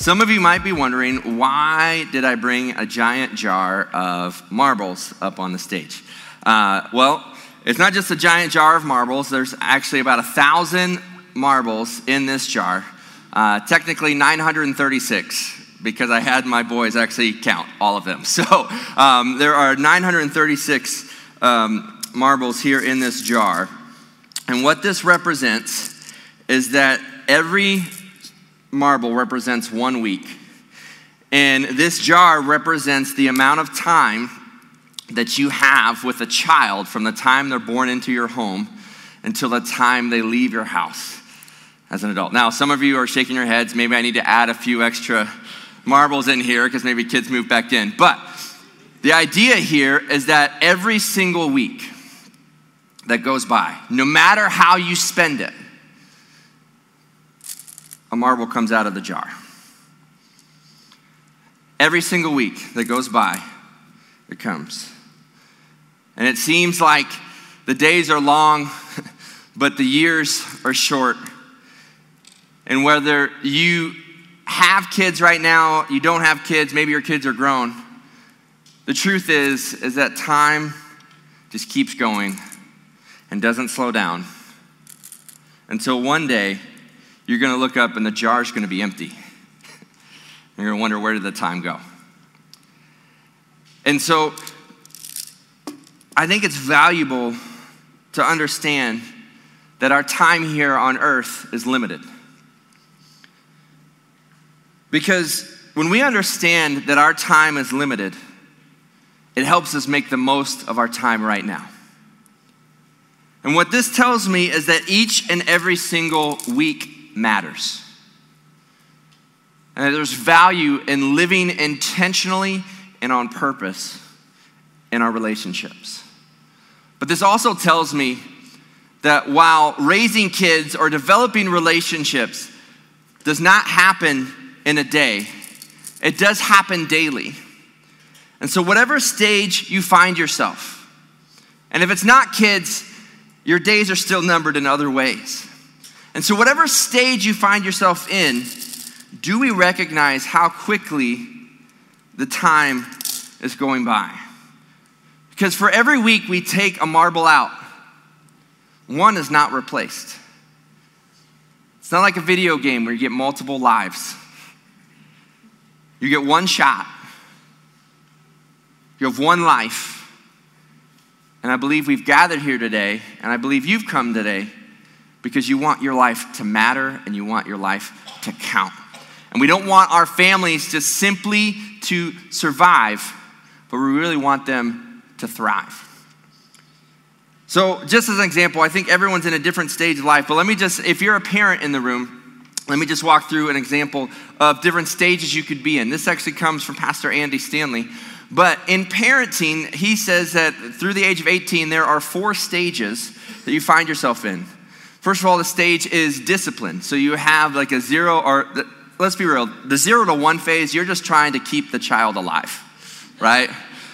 some of you might be wondering why did I bring a giant jar of marbles up on the stage? Uh, well, it's not just a giant jar of marbles, there's actually about a thousand marbles in this jar. Uh, technically, 936 because I had my boys actually count all of them. So um, there are 936 um, marbles here in this jar. And what this represents is that every marble represents one week. And this jar represents the amount of time that you have with a child from the time they're born into your home until the time they leave your house as an adult. Now, some of you are shaking your heads. Maybe I need to add a few extra marbles in here because maybe kids move back in. But the idea here is that every single week that goes by, no matter how you spend it, a marble comes out of the jar. Every single week that goes by, it comes. And it seems like the days are long, but the years are short. And whether you have kids right now, you don't have kids, maybe your kids are grown. The truth is is that time just keeps going and doesn't slow down until one day you're going to look up and the jar is going to be empty. you're going to wonder where did the time go? And so I think it's valuable to understand that our time here on earth is limited. Because when we understand that our time is limited, it helps us make the most of our time right now. And what this tells me is that each and every single week matters. And there's value in living intentionally and on purpose in our relationships. But this also tells me that while raising kids or developing relationships does not happen in a day, it does happen daily. And so, whatever stage you find yourself, and if it's not kids, your days are still numbered in other ways. And so, whatever stage you find yourself in, do we recognize how quickly the time is going by? Because for every week we take a marble out, one is not replaced. It's not like a video game where you get multiple lives. You get one shot, you have one life. And I believe we've gathered here today, and I believe you've come today because you want your life to matter and you want your life to count. And we don't want our families just simply to survive, but we really want them to thrive. So, just as an example, I think everyone's in a different stage of life, but let me just, if you're a parent in the room, let me just walk through an example of different stages you could be in. This actually comes from Pastor Andy Stanley. But in parenting, he says that through the age of 18, there are four stages that you find yourself in. First of all, the stage is discipline. So you have like a zero, or let's be real, the zero to one phase, you're just trying to keep the child alive, right?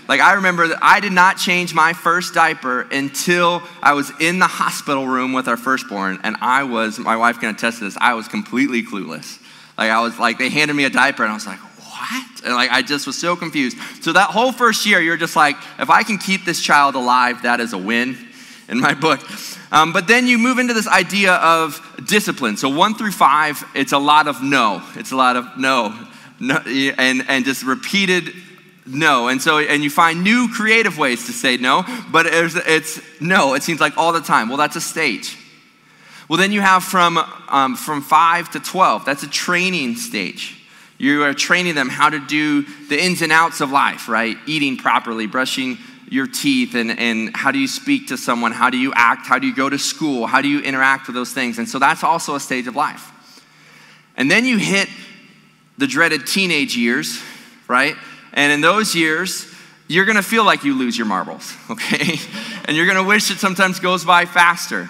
Like I remember that I did not change my first diaper until I was in the hospital room with our firstborn, and I was, my wife can attest to this, I was completely clueless. Like I was like, they handed me a diaper, and I was like, what? And like I just was so confused. So that whole first year, you're just like, if I can keep this child alive, that is a win in my book. Um, but then you move into this idea of discipline. So one through five, it's a lot of no. It's a lot of no, no and, and just repeated no. And so, and you find new creative ways to say no, but it's, it's no. It seems like all the time. Well, that's a stage. Well, then you have from, um, from five to 12. That's a training stage. You are training them how to do the ins and outs of life, right? Eating properly, brushing your teeth and, and how do you speak to someone? How do you act? How do you go to school? How do you interact with those things? And so that's also a stage of life. And then you hit the dreaded teenage years, right? And in those years, you're gonna feel like you lose your marbles, okay? and you're gonna wish it sometimes goes by faster.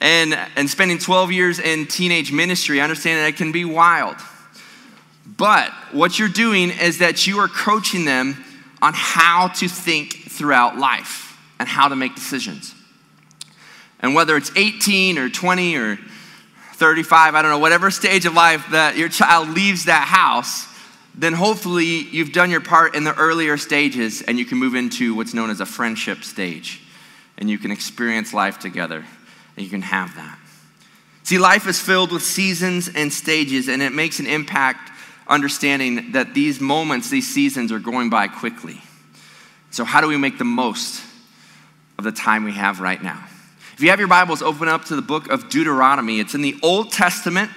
And, and spending 12 years in teenage ministry, I understand that it can be wild. But what you're doing is that you are coaching them on how to think throughout life and how to make decisions. And whether it's 18 or 20 or 35, I don't know, whatever stage of life that your child leaves that house, then hopefully you've done your part in the earlier stages and you can move into what's known as a friendship stage. And you can experience life together and you can have that. See, life is filled with seasons and stages, and it makes an impact understanding that these moments, these seasons are going by quickly. So, how do we make the most of the time we have right now? If you have your Bibles, open up to the book of Deuteronomy. It's in the Old Testament.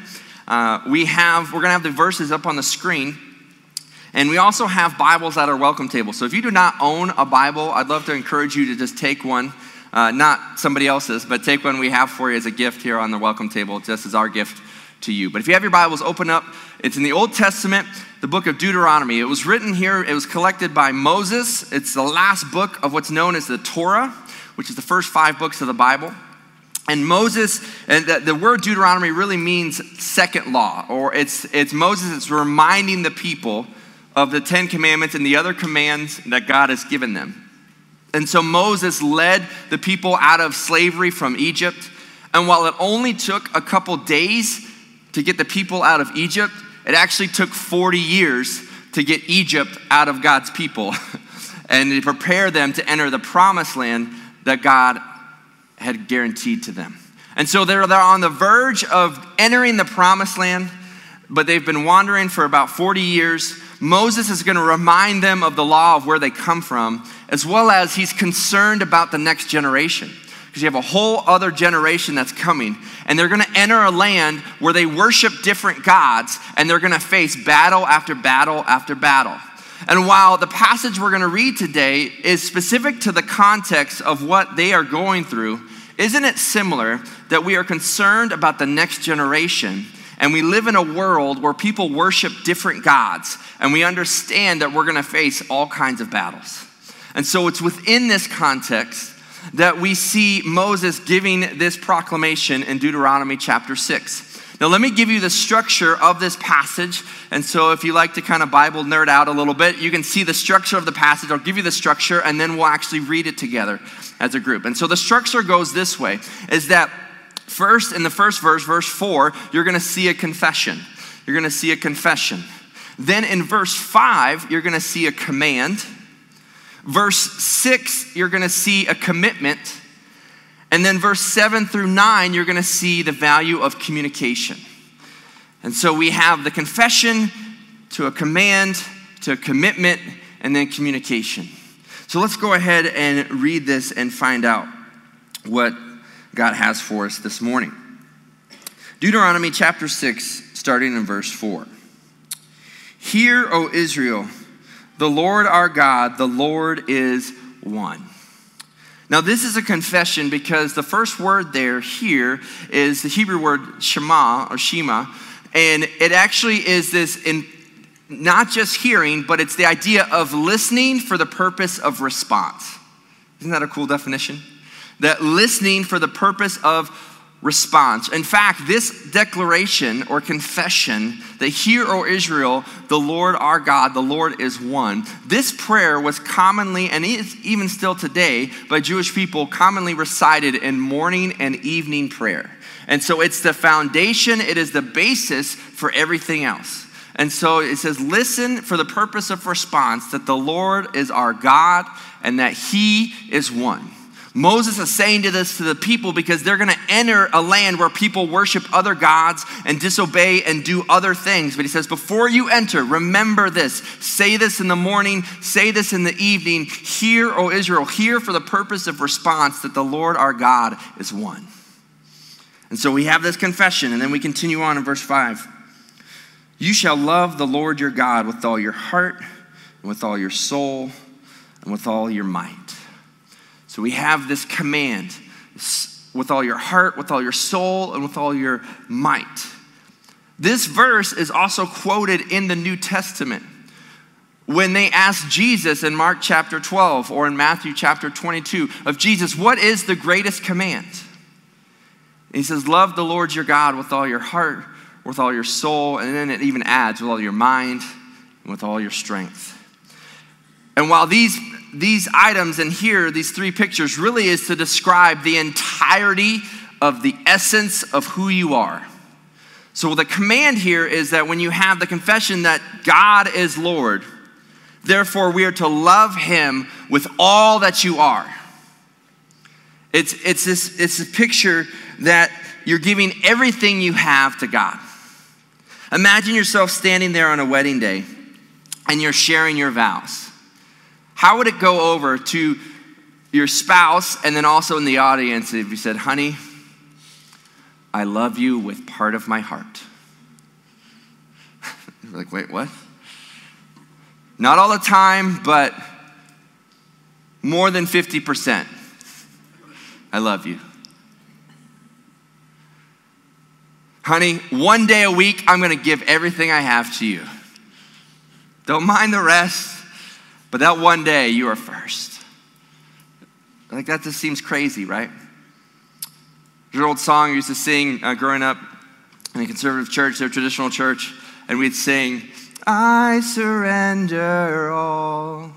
Uh, we have, we're going to have the verses up on the screen. And we also have Bibles at our welcome table. So if you do not own a Bible, I'd love to encourage you to just take one. Uh, not somebody else's, but take one we have for you as a gift here on the welcome table, just as our gift to you. But if you have your Bibles, open up. It's in the Old Testament, the book of Deuteronomy. It was written here, it was collected by Moses. It's the last book of what's known as the Torah which is the first five books of the Bible. And Moses, and the, the, word Deuteronomy really means second law, or it's, it's Moses, it's reminding the people of the Ten Commandments and the other commands that God has given them. And so Moses led the people out of slavery from Egypt. And while it only took a couple days to get the people out of Egypt, it actually took 40 years to get Egypt out of God's people and to prepare them to enter the promised land that God had guaranteed to them. And so they're, they're on the verge of entering the promised land, but they've been wandering for about 40 years. Moses is going to remind them of the law of where they come from, as well as he's concerned about the next generation. Because you have a whole other generation that's coming, and they're going to enter a land where they worship different gods, and they're going to face battle after battle after battle. And while the passage we're going to read today is specific to the context of what they are going through, isn't it similar that we are concerned about the next generation and we live in a world where people worship different gods and we understand that we're going to face all kinds of battles? And so it's within this context that we see Moses giving this proclamation in Deuteronomy chapter 6. Now, let me give you the structure of this passage. And so, if you like to kind of Bible nerd out a little bit, you can see the structure of the passage. I'll give you the structure, and then we'll actually read it together as a group. And so, the structure goes this way is that first, in the first verse, verse 4, you're going to see a confession. You're going to see a confession. Then, in verse 5, you're going to see a command. Verse 6, you're going to see a commitment. And then verse 7 through 9, you're going to see the value of communication. And so we have the confession to a command, to a commitment, and then communication. So let's go ahead and read this and find out what God has for us this morning. Deuteronomy chapter 6, starting in verse 4. Hear, O Israel, the Lord our God, the Lord is one. Now, this is a confession because the first word there here is the Hebrew word Shema or Shema, and it actually is this in not just hearing, but it's the idea of listening for the purpose of response. Isn't that a cool definition? That listening for the purpose of response. In fact, this declaration or confession that hear, O Israel, the Lord our God, the Lord is one. This prayer was commonly, and is even still today, by Jewish people, commonly recited in morning and evening prayer. And so it's the foundation, it is the basis for everything else. And so it says, listen for the purpose of response that the Lord is our God and that He is one. Moses is saying to this to the people because they're going to enter a land where people worship other gods and disobey and do other things. But he says, before you enter, remember this. Say this in the morning, say this in the evening. Hear, O Israel, hear for the purpose of response that the Lord our God is one. And so we have this confession, and then we continue on in verse 5. You shall love the Lord your God with all your heart, and with all your soul, and with all your might. So we have this command with all your heart, with all your soul, and with all your might. This verse is also quoted in the New Testament. When they asked Jesus in Mark chapter 12 or in Matthew chapter 22 of Jesus, what is the greatest command? And he says, Love the Lord your God with all your heart, with all your soul, and then it even adds with all your mind and with all your strength. And while these these items and here, these three pictures, really is to describe the entirety of the essence of who you are. So the command here is that when you have the confession that God is Lord, therefore we are to love him with all that you are. It's, it's, this, it's a picture that you're giving everything you have to God. Imagine yourself standing there on a wedding day and you're sharing your vows. How would it go over to your spouse and then also in the audience if you said, honey, I love you with part of my heart? like, wait, what? Not all the time, but more than 50%. I love you. Honey, one day a week, I'm going to give everything I have to you. Don't mind the rest, but that one day you are first. Like that just seems crazy, right? There's an old song I used to sing uh, growing up in a conservative church, their traditional church, and we'd sing, I surrender all.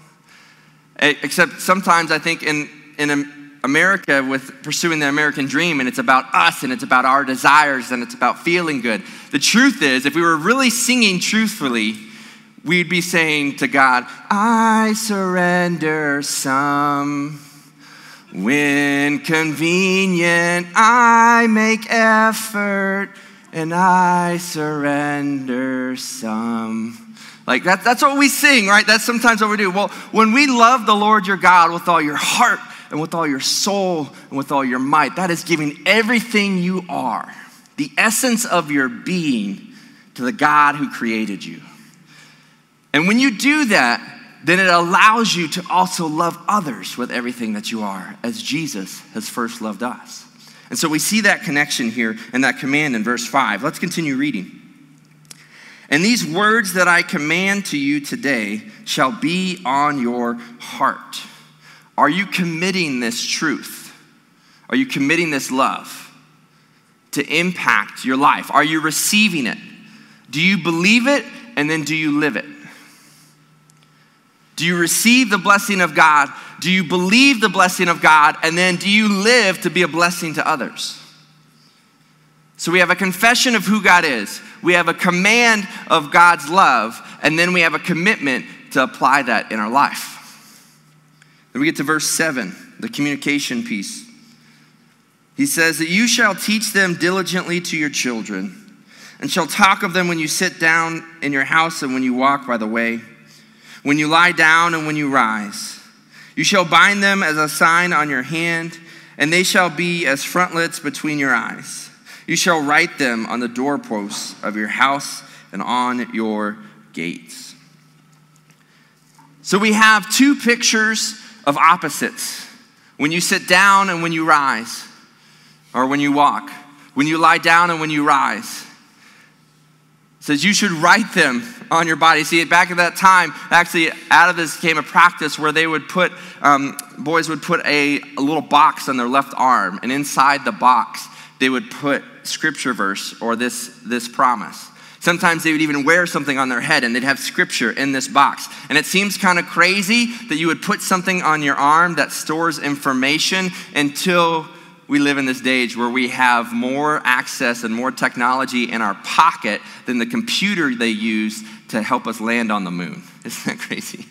Except sometimes I think in, in America with pursuing the American dream, and it's about us, and it's about our desires, and it's about feeling good. The truth is, if we were really singing truthfully, we'd be saying to God, I surrender some. When convenient, I make effort and I surrender some. Like that, that's what we sing, right? That's sometimes what we do. Well, when we love the Lord your God with all your heart, and with all your soul and with all your might. That is giving everything you are, the essence of your being, to the God who created you. And when you do that, then it allows you to also love others with everything that you are, as Jesus has first loved us. And so we see that connection here and that command in verse 5. Let's continue reading. And these words that I command to you today shall be on your heart. Are you committing this truth? Are you committing this love to impact your life? Are you receiving it? Do you believe it and then do you live it? Do you receive the blessing of God? Do you believe the blessing of God? And then do you live to be a blessing to others? So we have a confession of who God is, we have a command of God's love, and then we have a commitment to apply that in our life. Then we get to verse 7, the communication piece. He says that you shall teach them diligently to your children, and shall talk of them when you sit down in your house and when you walk by the way, when you lie down and when you rise. You shall bind them as a sign on your hand, and they shall be as frontlets between your eyes. You shall write them on the doorposts of your house and on your gates. So we have two pictures of opposites. When you sit down and when you rise, or when you walk, when you lie down and when you rise. Says you should write them on your body. See, back at that time, actually, out of this came a practice where they would put, um, boys would put a, a little box on their left arm, and inside the box, they would put scripture verse or this, this promise. Sometimes they would even wear something on their head and they'd have scripture in this box. And it seems kind of crazy that you would put something on your arm that stores information until we live in this age where we have more access and more technology in our pocket than the computer they use to help us land on the moon. Isn't that crazy?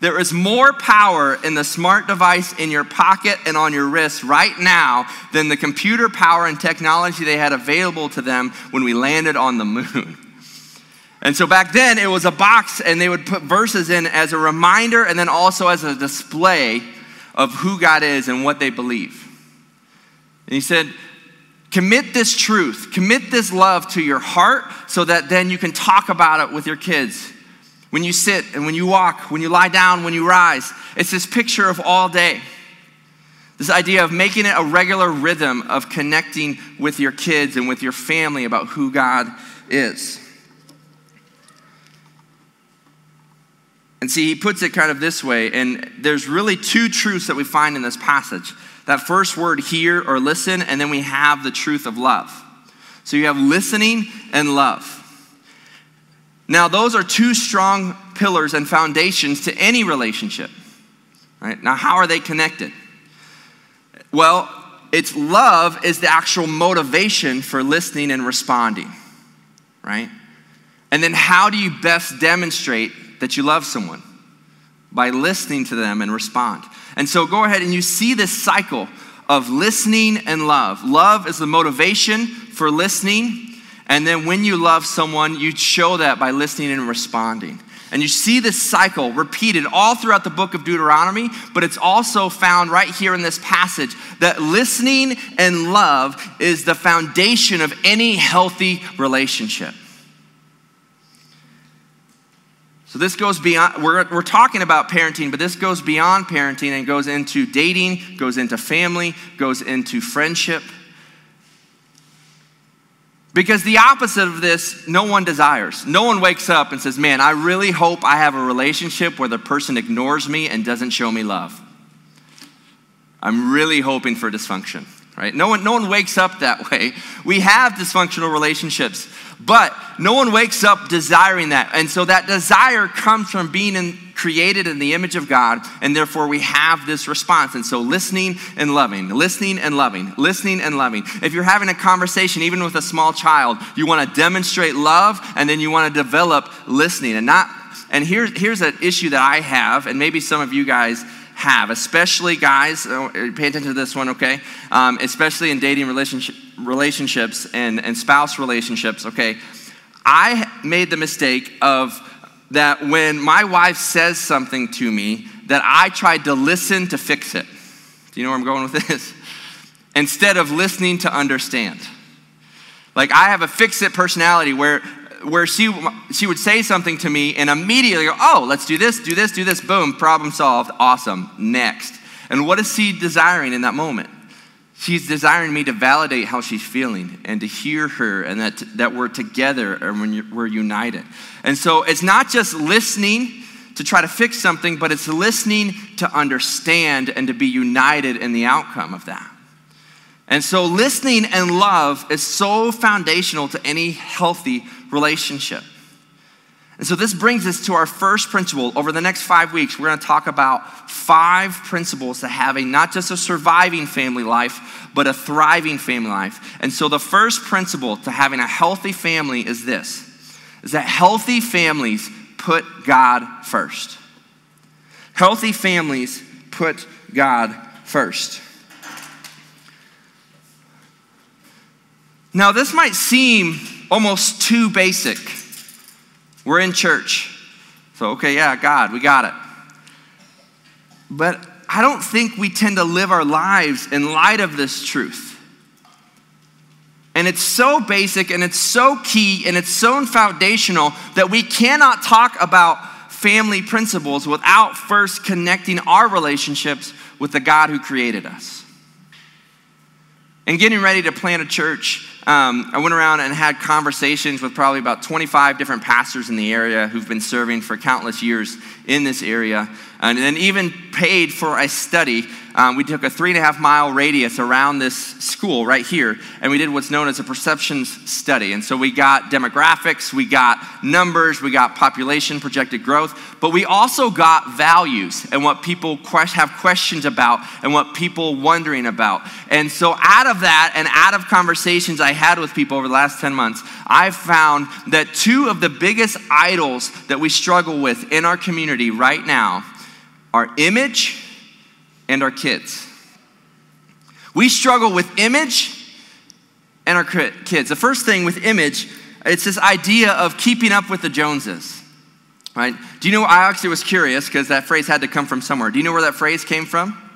There is more power in the smart device in your pocket and on your wrist right now than the computer power and technology they had available to them when we landed on the moon. And so back then, it was a box, and they would put verses in as a reminder and then also as a display of who God is and what they believe. And he said, Commit this truth, commit this love to your heart so that then you can talk about it with your kids. When you sit and when you walk, when you lie down, when you rise, it's this picture of all day. This idea of making it a regular rhythm of connecting with your kids and with your family about who God is. And see, he puts it kind of this way, and there's really two truths that we find in this passage. That first word, hear or listen, and then we have the truth of love. So you have listening and love. Now, those are two strong pillars and foundations to any relationship. Right? Now, how are they connected? Well, it's love is the actual motivation for listening and responding. right? And then how do you best demonstrate that you love someone? By listening to them and respond. And so go ahead and you see this cycle of listening and love. Love is the motivation for listening. And then when you love someone, you show that by listening and responding. And you see this cycle repeated all throughout the book of Deuteronomy, but it's also found right here in this passage that listening and love is the foundation of any healthy relationship. So this goes beyond, we're, we're talking about parenting, but this goes beyond parenting and goes into dating, goes into family, goes into friendship. Because the opposite of this, no one desires. No one wakes up and says, Man, I really hope I have a relationship where the person ignores me and doesn't show me love. I'm really hoping for dysfunction, right? No one, no one wakes up that way. We have dysfunctional relationships. But no one wakes up desiring that. And so that desire comes from being in, created in the image of God, and therefore we have this response. And so listening and loving, listening and loving, listening and loving. If you're having a conversation, even with a small child, you want to demonstrate love and then you want to develop listening. And not and here's here's an issue that I have, and maybe some of you guys have, especially guys, uh, pay attention to this one, okay? Um, especially in dating relationship, relationships and, and spouse relationships, okay? I made the mistake of that when my wife says something to me, that I tried to listen to fix it. Do you know where I'm going with this? Instead of listening to understand. Like I have a fix it personality where where she, she would say something to me and immediately go, oh, let's do this, do this, do this, boom, problem solved, awesome, next. And what is she desiring in that moment? She's desiring me to validate how she's feeling and to hear her and that, that we're together and we're united. And so it's not just listening to try to fix something, but it's listening to understand and to be united in the outcome of that. And so, listening and love is so foundational to any healthy relationship. And so, this brings us to our first principle. Over the next five weeks, we're going to talk about five principles to having not just a surviving family life, but a thriving family life. And so, the first principle to having a healthy family is this is that healthy families put God first. Healthy families put God first. Now, this might seem almost too basic. We're in church. So, okay, yeah, God, we got it. But I don't think we tend to live our lives in light of this truth. And it's so basic and it's so key and it's so foundational that we cannot talk about family principles without first connecting our relationships with the God who created us. And getting ready to plant a church, um, I went around and had conversations with probably about 25 different pastors in the area who've been serving for countless years in this area, and then even paid for a study um, we took a three and a half mile radius around this school right here, and we did what's known as a perceptions study. And so we got demographics, we got numbers, we got population projected growth, but we also got values and what people have questions about and what people wondering about. And so out of that and out of conversations I had with people over the last 10 months, I've found that two of the biggest idols that we struggle with in our community right now are image and our kids. We struggle with image and our kids. The first thing with image, it's this idea of keeping up with the Joneses, right? Do you know, I actually was curious because that phrase had to come from somewhere. Do you know where that phrase came from?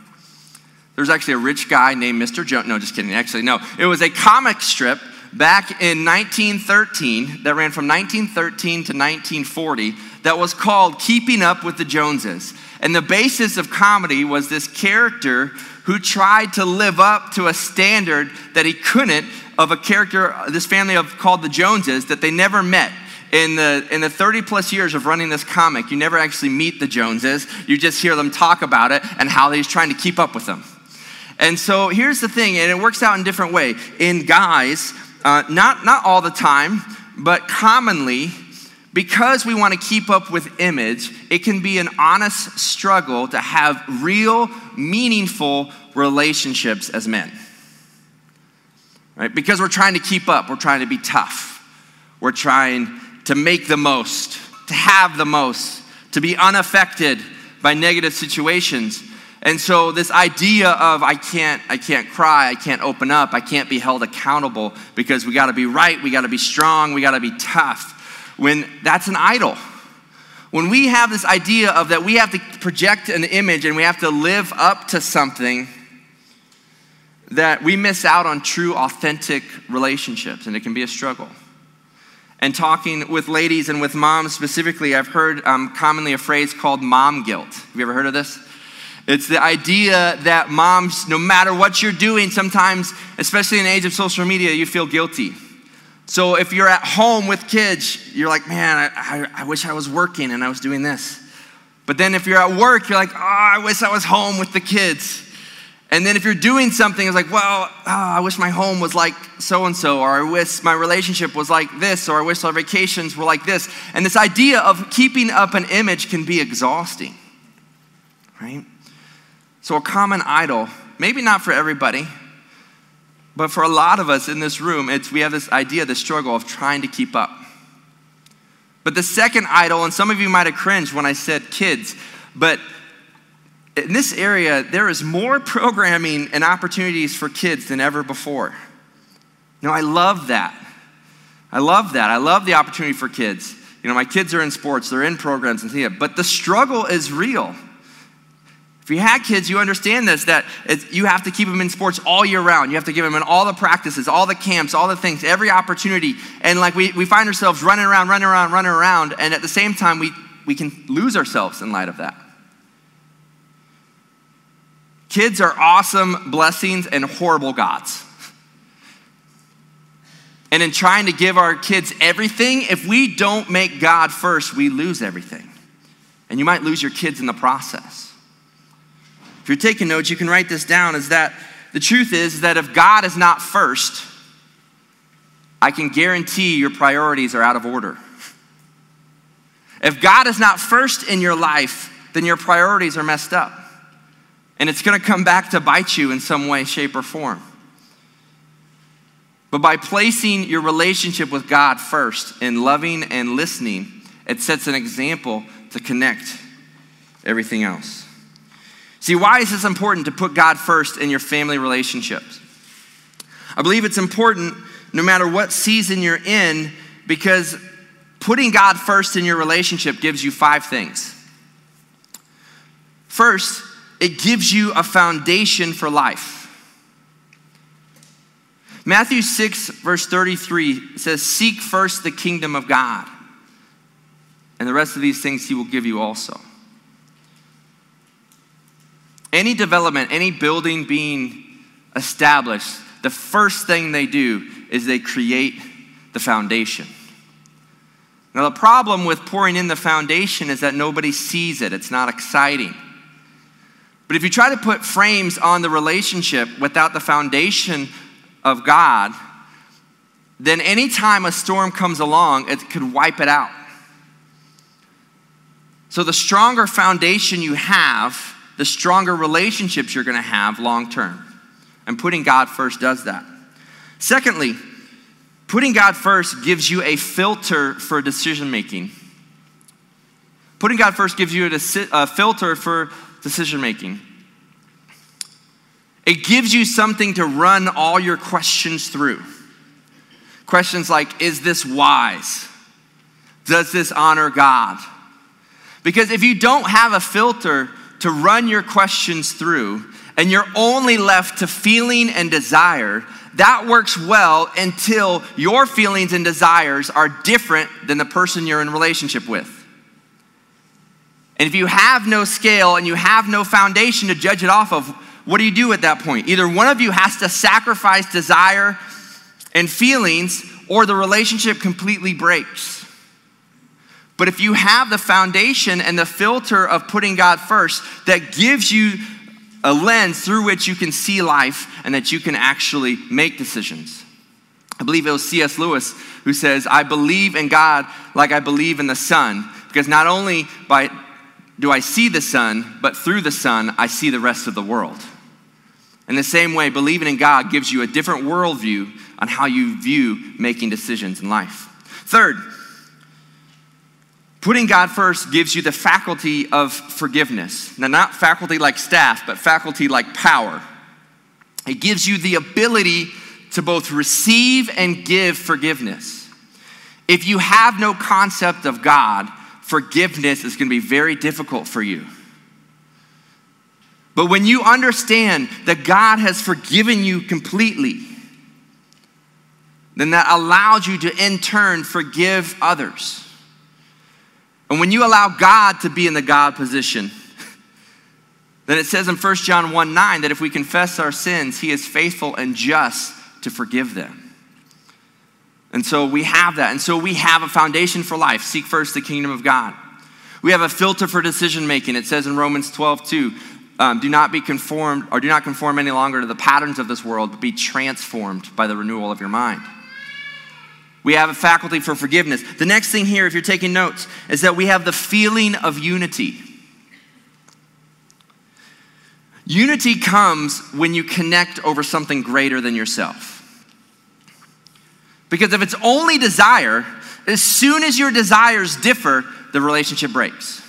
There's actually a rich guy named Mr. Jones. No, just kidding. Actually, no. It was a comic strip back in 1913 that ran from 1913 to 1940 that was called Keeping Up with the Joneses. And the basis of comedy was this character who tried to live up to a standard that he couldn't of a character, uh, this family of called the Joneses, that they never met. In the, in the 30 plus years of running this comic, you never actually meet the Joneses. You just hear them talk about it and how he's trying to keep up with them. And so here's the thing, and it works out in different way. In guys, uh, not, not all the time, but commonly, because we want to keep up with image, it can be an honest struggle to have real, meaningful relationships as men. Right? Because we're trying to keep up, we're trying to be tough. we're trying to make the most, to have the most, to be unaffected by negative situations. And so this idea of I can't I can't cry, I can't open up, I can't be held accountable because we got to be right, we got to be strong, we got to be tough. When that's an idol. When we have this idea of that we have to project an image and we have to live up to something that we miss out on true authentic relationships and it can be a struggle and talking with ladies and with moms specifically, I've heard um, commonly a phrase called mom guilt. Have you ever heard of this? It's the idea that moms, no matter what you're doing, sometimes, especially in the age of social media, you feel guilty. So if you're at home with kids, you're like, man, I, I, I wish I was working and I was doing this. But then if you're at work, you're like, oh, I wish I was home with the kids. And then if you're doing something, it's like, well, oh, I wish my home was like so and so, or I wish my relationship was like this, or I wish our vacations were like this. And this idea of keeping up an image can be exhausting, right? So, a common idol, maybe not for everybody, but for a lot of us in this room, it's, we have this idea, this struggle of trying to keep up. But the second idol, and some of you might have cringed when I said kids, but in this area, there is more programming and opportunities for kids than ever before. Know, I love that. I love that. I love the opportunity for kids. You know, my kids are in sports, they're in programs and things, but the struggle is real. You had kids, you understand this that you have to keep them in sports all year round. You have to give them in all the practices, all the camps, all the things, every opportunity. And like we, we find ourselves running around, running around, running around, and at the same time, we, we can lose ourselves in light of that. Kids are awesome blessings and horrible gods. And in trying to give our kids everything, if we don't make God first, we lose everything. And you might lose your kids in the process. If you're taking notes, you can write this down is that the truth is that if God is not first, I can guarantee your priorities are out of order. If God is not first in your life, then your priorities are messed up. And it's going to come back to bite you in some way, shape, or form. But by placing your relationship with God first in loving and listening, it sets an example to connect everything else. See, why is this important to put God first in your family relationships? I believe it's important no matter what season you're in because putting God first in your relationship gives you five things. First, it gives you a foundation for life. Matthew 6, verse 33 says, Seek first the kingdom of God, and the rest of these things he will give you also. Any development, any building being established, the first thing they do is they create the foundation. Now, the problem with pouring in the foundation is that nobody sees it, it's not exciting. But if you try to put frames on the relationship without the foundation of God, then anytime a storm comes along, it could wipe it out. So, the stronger foundation you have, the stronger relationships you're going to have long term. And putting God first does that. Secondly, putting God first gives you a filter for decision making. Putting God first gives you a, a filter for decision making. It gives you something to run all your questions through. Questions like Is this wise? Does this honor God? Because if you don't have a filter to run your questions through, and you're only left to feeling and desire, that works well until your feelings and desires are different than the person you're in relationship with. And if you have no scale and you have no foundation to judge it off of, what do you do at that point? Either one of you has to sacrifice desire and feelings, or the relationship completely breaks. But if you have the foundation and the filter of putting God first, that gives you a lens through which you can see life and that you can actually make decisions. I believe it was C.S. Lewis who says, I believe in God like I believe in the sun, because not only by do I see the sun, but through the sun, I see the rest of the world. In the same way, believing in God gives you a different worldview on how you view making decisions in life. Third, putting God first gives you the faculty of forgiveness. Now, not faculty like staff, but faculty like power. It gives you the ability to both receive and give forgiveness. If you have no concept of God, forgiveness is going to be very difficult for you. But when you understand that God has forgiven you completely, then that allows you to in turn forgive others. And when you allow God to be in the God position, then it says in 1 John 1 9 that if we confess our sins, he is faithful and just to forgive them. And so we have that. And so we have a foundation for life. Seek first the kingdom of God. We have a filter for decision making. It says in Romans 12 2 um, do not be conformed or do not conform any longer to the patterns of this world, but be transformed by the renewal of your mind. We have a faculty for forgiveness. The next thing here, if you're taking notes, is that we have the feeling of unity. Unity comes when you connect over something greater than yourself. Because if it's only desire, as soon as your desires differ, the relationship breaks.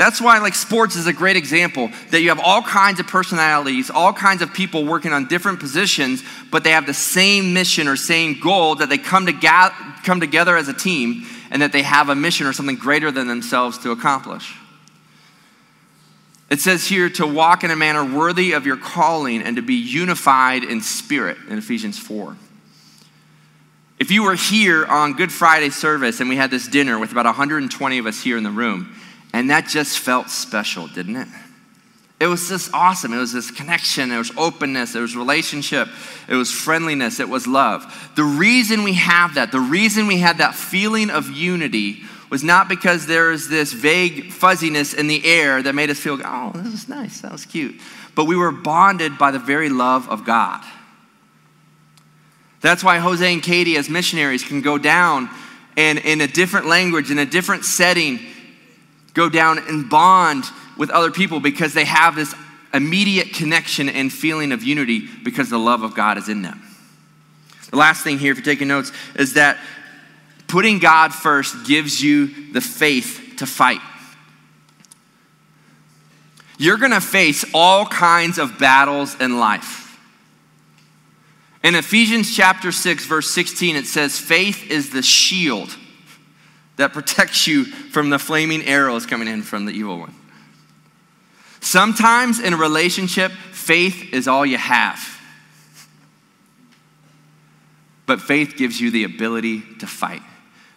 That's why, like, sports is a great example that you have all kinds of personalities, all kinds of people working on different positions, but they have the same mission or same goal that they come, to ga- come together as a team and that they have a mission or something greater than themselves to accomplish. It says here to walk in a manner worthy of your calling and to be unified in spirit in Ephesians 4. If you were here on Good Friday service and we had this dinner with about 120 of us here in the room, and that just felt special, didn't it? It was just awesome. It was this connection, there was openness, there was relationship, it was friendliness, it was love. The reason we have that, the reason we had that feeling of unity was not because there is this vague fuzziness in the air that made us feel, oh, this is nice, that was cute. But we were bonded by the very love of God. That's why Jose and Katie, as missionaries, can go down and in a different language, in a different setting, go down and bond with other people because they have this immediate connection and feeling of unity because the love of God is in them. The last thing here, if you're taking notes, is that putting God first gives you the faith to fight. You're gonna face all kinds of battles in life. In Ephesians chapter 6, verse 16, it says, Faith is the shield that protects you from the flaming arrows coming in from the evil one. Sometimes in a relationship, faith is all you have. But faith gives you the ability to fight.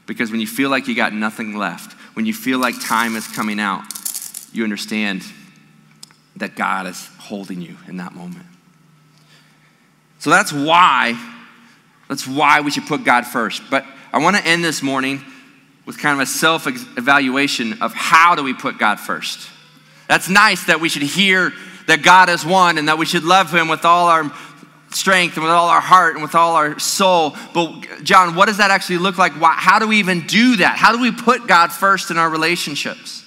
Because when you feel like you got nothing left, when you feel like time is coming out, you understand that God is holding you in that moment. So that's why, that's why we should put God first. But I want to end this morning with kind of a self evaluation of how do we put God first. That's nice that we should hear that God is one and that we should love Him with all our strength and with all our heart and with all our soul. But, John, what does that actually look like? How do we even do that? How do we put God first in our relationships?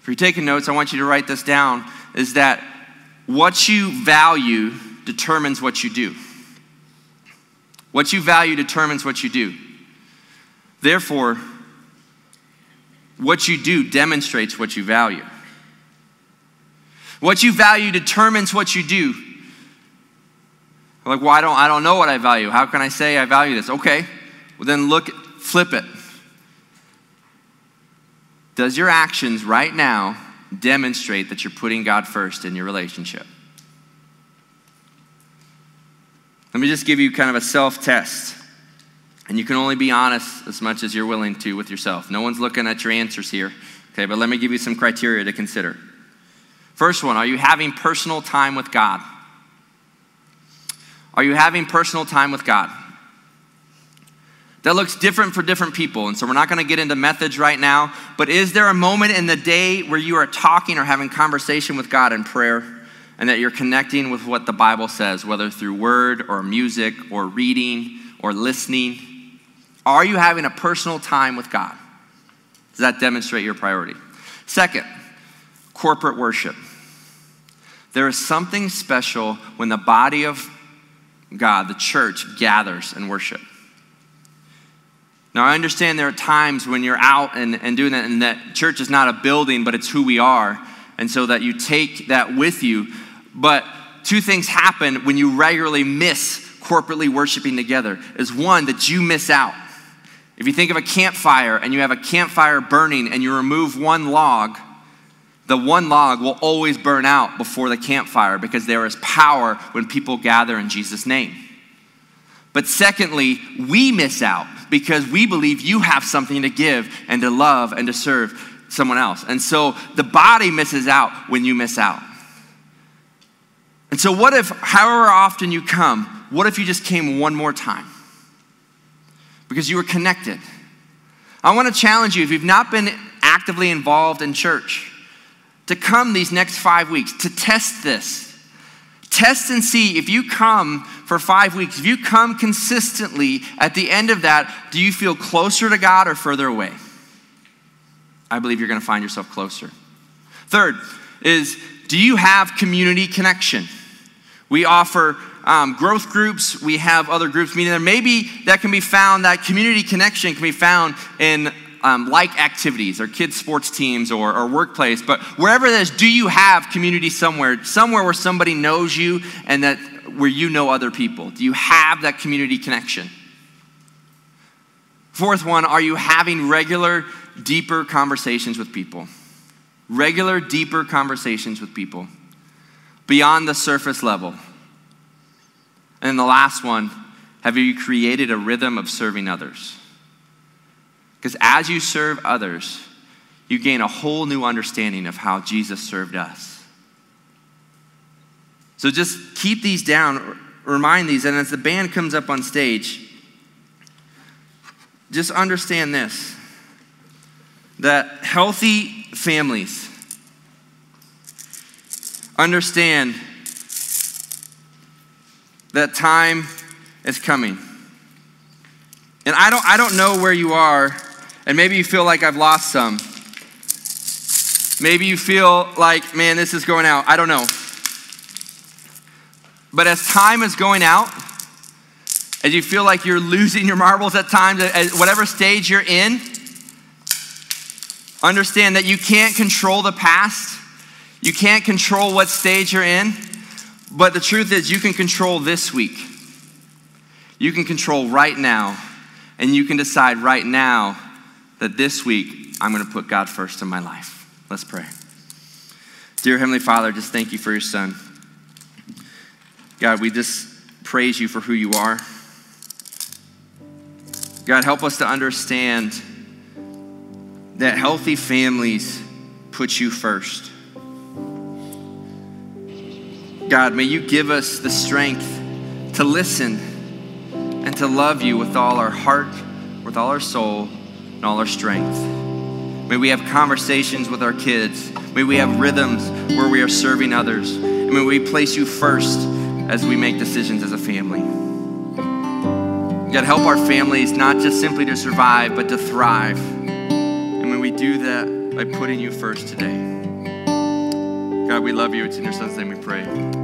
If you're taking notes, I want you to write this down is that what you value determines what you do. What you value determines what you do. Therefore, what you do demonstrates what you value. What you value determines what you do. Like, well, I don't, I don't know what I value. How can I say I value this? Okay, well, then look, flip it. Does your actions right now demonstrate that you're putting God first in your relationship? Let me just give you kind of a self test. And you can only be honest as much as you're willing to with yourself. No one's looking at your answers here. Okay, but let me give you some criteria to consider. First one, are you having personal time with God? Are you having personal time with God? That looks different for different people, and so we're not going to get into methods right now, but is there a moment in the day where you are talking or having conversation with God in prayer and that you're connecting with what the Bible says, whether through word or music or reading or listening? Are you having a personal time with God? Does that demonstrate your priority? Second, corporate worship. There is something special when the body of God, the church, gathers and worship. Now, I understand there are times when you're out and, and doing that, and that church is not a building, but it's who we are. And so that you take that with you. But two things happen when you regularly miss corporately worshiping together is one, that you miss out. If you think of a campfire and you have a campfire burning and you remove one log, the one log will always burn out before the campfire because there is power when people gather in Jesus' name. But secondly, we miss out because we believe you have something to give and to love and to serve someone else. And so the body misses out when you miss out. And so, what if, however often you come, what if you just came one more time? Because you were connected. I want to challenge you if you've not been actively involved in church, to come these next five weeks, to test this. Test and see if you come for five weeks, if you come consistently, at the end of that, do you feel closer to God or further away? I believe you're going to find yourself closer. Third is do you have community connection? We offer um, growth groups, we have other groups meeting there. Maybe that can be found, that community connection can be found in um, like activities or kids' sports teams or, or workplace. But wherever it is, do you have community somewhere, somewhere where somebody knows you and that where you know other people? Do you have that community connection? Fourth one, are you having regular, deeper conversations with people? Regular, deeper conversations with people beyond the surface level. And then the last one, have you created a rhythm of serving others? Because as you serve others, you gain a whole new understanding of how Jesus served us. So just keep these down, remind these, and as the band comes up on stage, just understand this that healthy families understand that time is coming. And I don't, I don't know where you are, and maybe you feel like I've lost some. Maybe you feel like, man, this is going out. I don't know. But as time is going out, as you feel like you're losing your marbles at times, at whatever stage you're in, understand that you can't control the past. You can't control what stage you're in. But the truth is, you can control this week. You can control right now. And you can decide right now that this week, I'm going to put God first in my life. Let's pray. Dear Heavenly Father, just thank you for your Son. God, we just praise you for who you are. God, help us to understand that healthy families put you first. God, may you give us the strength to listen and to love you with all our heart, with all our soul, and all our strength. May we have conversations with our kids. May we have rhythms where we are serving others. And may we place you first as we make decisions as a family. God, help our families not just simply to survive, but to thrive. And may we do that by putting you first today. God, we love you. It's in your son's name we pray.